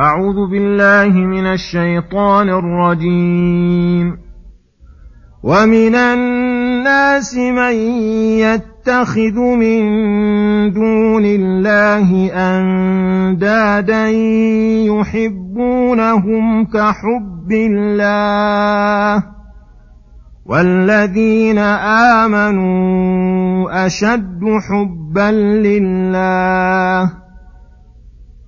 أعوذ بالله من الشيطان الرجيم. ومن الناس من يتخذ من دون الله أندادا يحبونهم كحب الله والذين آمنوا أشد حبا لله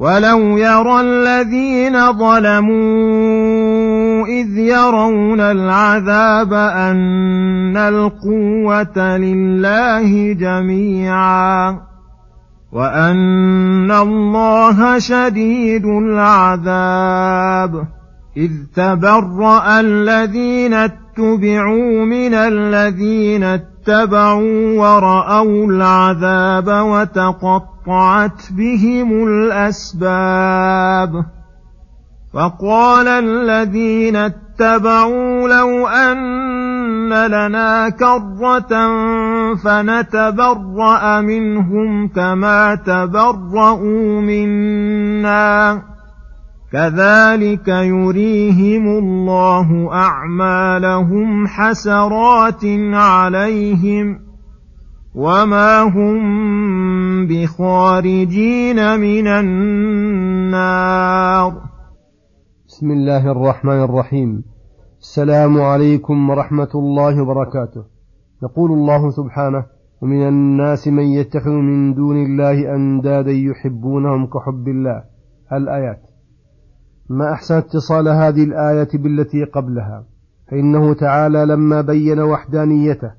ولو يرى الذين ظلموا إذ يرون العذاب أن القوة لله جميعا وأن الله شديد العذاب إذ تبرأ الذين اتبعوا من الذين اتبعوا ورأوا العذاب وتقطعت بهم الأسباب. فقال الذين اتبعوا لو أن لنا كرة فنتبرأ منهم كما تبرأوا منا. كذلك يريهم الله أعمالهم حسرات عليهم وما هم بخارجين من النار. بسم الله الرحمن الرحيم. السلام عليكم ورحمة الله وبركاته. يقول الله سبحانه ومن الناس من يتخذ من دون الله أندادا يحبونهم كحب الله. الآيات. ما أحسن اتصال هذه الآية بالتي قبلها؟ فإنه تعالى لما بين وحدانيته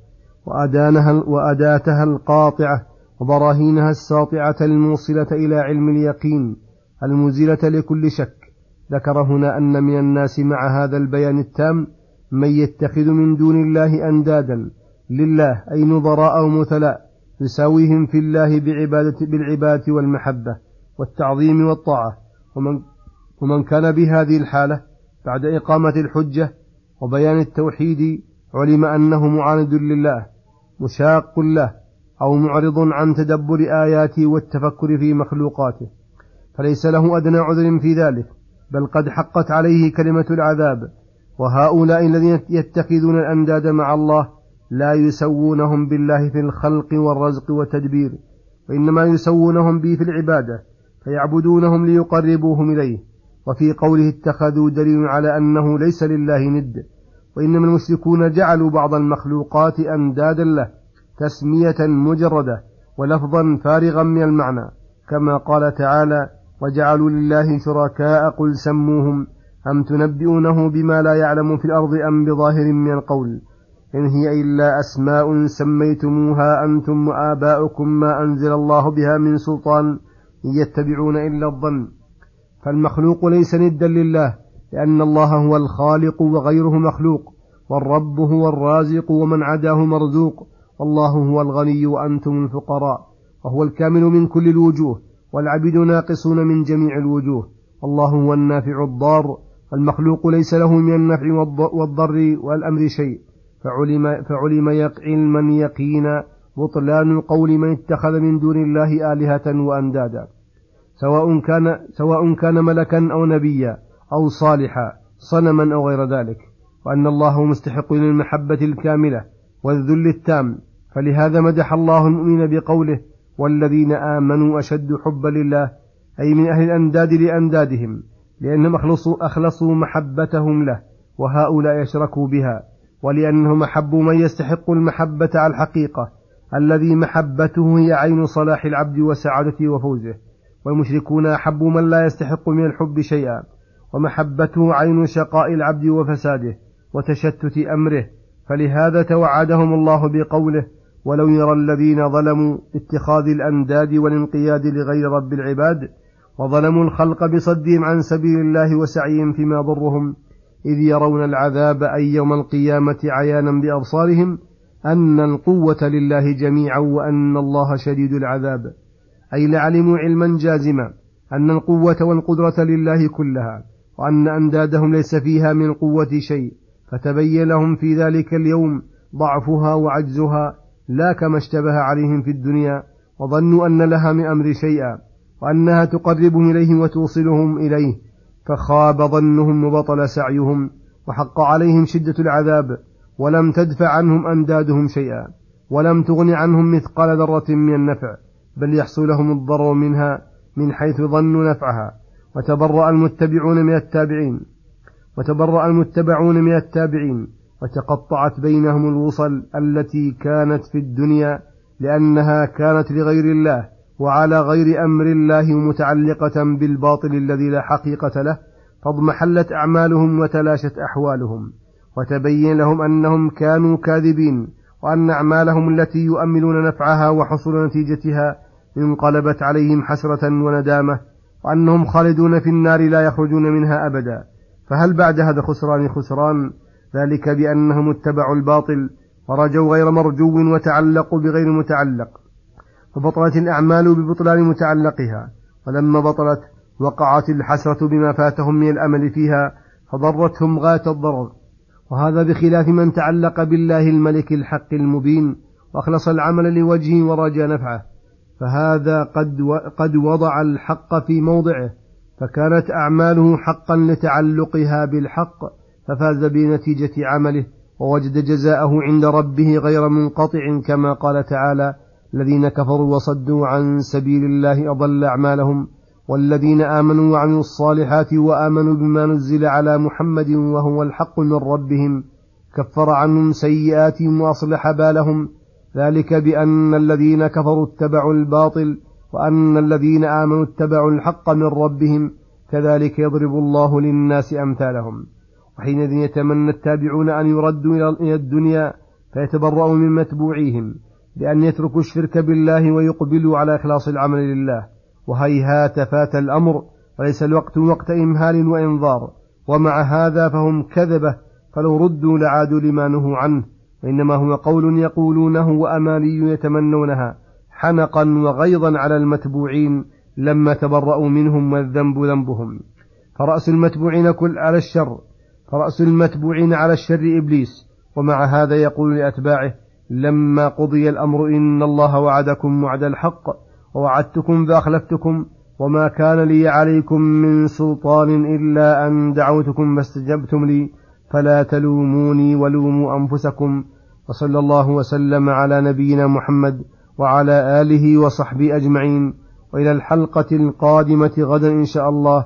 وأدانها وأداتها القاطعة وبراهينها الساطعة الموصلة إلى علم اليقين المزيلة لكل شك. ذكر هنا أن من الناس مع هذا البيان التام من يتخذ من دون الله أندادا لله أي نظراء ومثلاء يساويهم في الله بعبادة بالعبادة والمحبة والتعظيم والطاعة. ومن ومن كان بهذه الحالة بعد إقامة الحجة وبيان التوحيد علم أنه معاند لله مشاق له أو معرض عن تدبر آياته والتفكر في مخلوقاته. فليس له أدنى عذر في ذلك بل قد حقت عليه كلمة العذاب. وهؤلاء الذين يتخذون الأنداد مع الله لا يسوونهم بالله في الخلق والرزق والتدبير وإنما يسوونهم به في العبادة فيعبدونهم ليقربوهم إليه. وفي قوله اتخذوا دليل على أنه ليس لله ند وإنما المشركون جعلوا بعض المخلوقات أندادا له. تسمية مجردة ولفظا فارغا من المعنى كما قال تعالى وجعلوا لله شركاء قل سموهم أم تنبئونه بما لا يعلم في الأرض أم بظاهر من القول؟ إن هي إلا أسماء سميتموها أنتم وآباؤكم ما أنزل الله بها من سلطان يتبعون إلا الظن. فالمخلوق ليس ندا لله لأن الله هو الخالق وغيره مخلوق والرب هو الرازق ومن عداه مرزوق والله هو الغني وأنتم الفقراء وهو الكامل من كل الوجوه والعبيد ناقصون من جميع الوجوه الله هو النافع الضار المخلوق ليس له من النفع والضر والأمر شيء فعلم, فعلم علما يقينا بطلان قول من اتخذ من دون الله آلهة وأندادا سواء كان سواء كان ملكا أو نبيا أو صالحا صنما أو غير ذلك وأن الله مستحق للمحبة الكاملة والذل التام. فلهذا مدح الله المؤمن بقوله والذين آمنوا أشد حبا لله أي من أهل الأنداد لأندادهم لأنهم أخلصوا, أخلصوا محبتهم له وهؤلاء أشركوا بها ولأنهم أحبوا من يستحق المحبة على الحقيقة الذي محبته هي عين صلاح العبد وسعادته وفوزه. والمشركون أحبوا من لا يستحق من الحب شيئا ومحبته عين شقاء العبد وفساده وتشتت أمره. فلهذا توعدهم الله بقوله ولو يرى الذين ظلموا اتخاذ الأنداد والانقياد لغير رب العباد وظلموا الخلق بصدهم عن سبيل الله وسعيهم فيما ضرهم إذ يرون العذاب أي يوم القيامة عيانا بأبصارهم أن القوة لله جميعا وأن الله شديد العذاب. أي لعلموا علما جازما أن القوة والقدرة لله كلها وأن أندادهم ليس فيها من القوة شيء فتبين لهم في ذلك اليوم ضعفها وعجزها لا كما اشتبه عليهم في الدنيا وظنوا أن لها من أمر شيئا وأنها تقربهم إليه وتوصلهم إليه فخاب ظنهم وبطل سعيهم وحق عليهم شدة العذاب ولم تدفع عنهم أندادهم شيئا ولم تغن عنهم مثقال ذرة من النفع بل يحصل لهم الضرر منها من حيث ظنوا نفعها وتبرأ المتبعون من التابعين وتبرأ المتبعون من التابعين وتقطعت بينهم الوصل التي كانت في الدنيا لأنها كانت لغير الله وعلى غير أمر الله متعلقة بالباطل الذي لا حقيقة له فاضمحلت أعمالهم وتلاشت أحوالهم وتبين لهم أنهم كانوا كاذبين وأن أعمالهم التي يؤملون نفعها وحصول نتيجتها انقلبت عليهم حسرة وندامة وأنهم خالدون في النار لا يخرجون منها أبدا. فهل بعد هذا خسران خسران؟ ذلك بأنهم اتبعوا الباطل ورجوا غير مرجو وتعلقوا بغير متعلق فبطلت الأعمال ببطلان متعلقها ولما بطلت وقعت الحسرة بما فاتهم من الأمل فيها فضرتهم غاية الضرر وهذا بخلاف من تعلق بالله الملك الحق المبين وأخلص العمل لوجهه ورجى نفعه فهذا قد قد وضع الحق في موضعه فكانت أعماله حقا لتعلقها بالحق ففاز بنتيجة عمله ووجد جزاءه عند ربه غير منقطع كما قال تعالى الذين كفروا وصدوا عن سبيل الله أضل أعمالهم والذين آمنوا وعملوا الصالحات وآمنوا بما نزل على محمد وهو الحق من ربهم كفر عنهم سيئاتهم وأصلح بالهم. ذلك بأن الذين كفروا اتبعوا الباطل وأن الذين آمنوا اتبعوا الحق من ربهم كذلك يضرب الله للناس أمثالهم. وحينئذ يتمنى التابعون أن يردوا إلى الدنيا فيتبرأوا من متبوعيهم بأن يتركوا الشرك بالله ويقبلوا على إخلاص العمل لله. وهيهات فات الأمر وليس الوقت وقت إمهال وإنظار ومع هذا فهم كذبة فلو ردوا لعادوا لما نهوا عنه. وإنما هو قول يقولونه وأماني يتمنونها حنقا وغيظا على المتبوعين لما تبرأوا منهم والذنب ذنبهم. فرأس المتبوعين كل على الشر فرأس المتبوعين على الشر إبليس ومع هذا يقول لأتباعه لما قضي الأمر إن الله وعدكم وعد الحق ووعدتكم فأخلفتكم وما كان لي عليكم من سلطان إلا أن دعوتكم فاستجبتم لي فلا تلوموني ولوموا أنفسكم وصلى الله وسلم على نبينا محمد وعلى آله وصحبه أجمعين. وإلى الحلقة القادمة غدا إن شاء الله.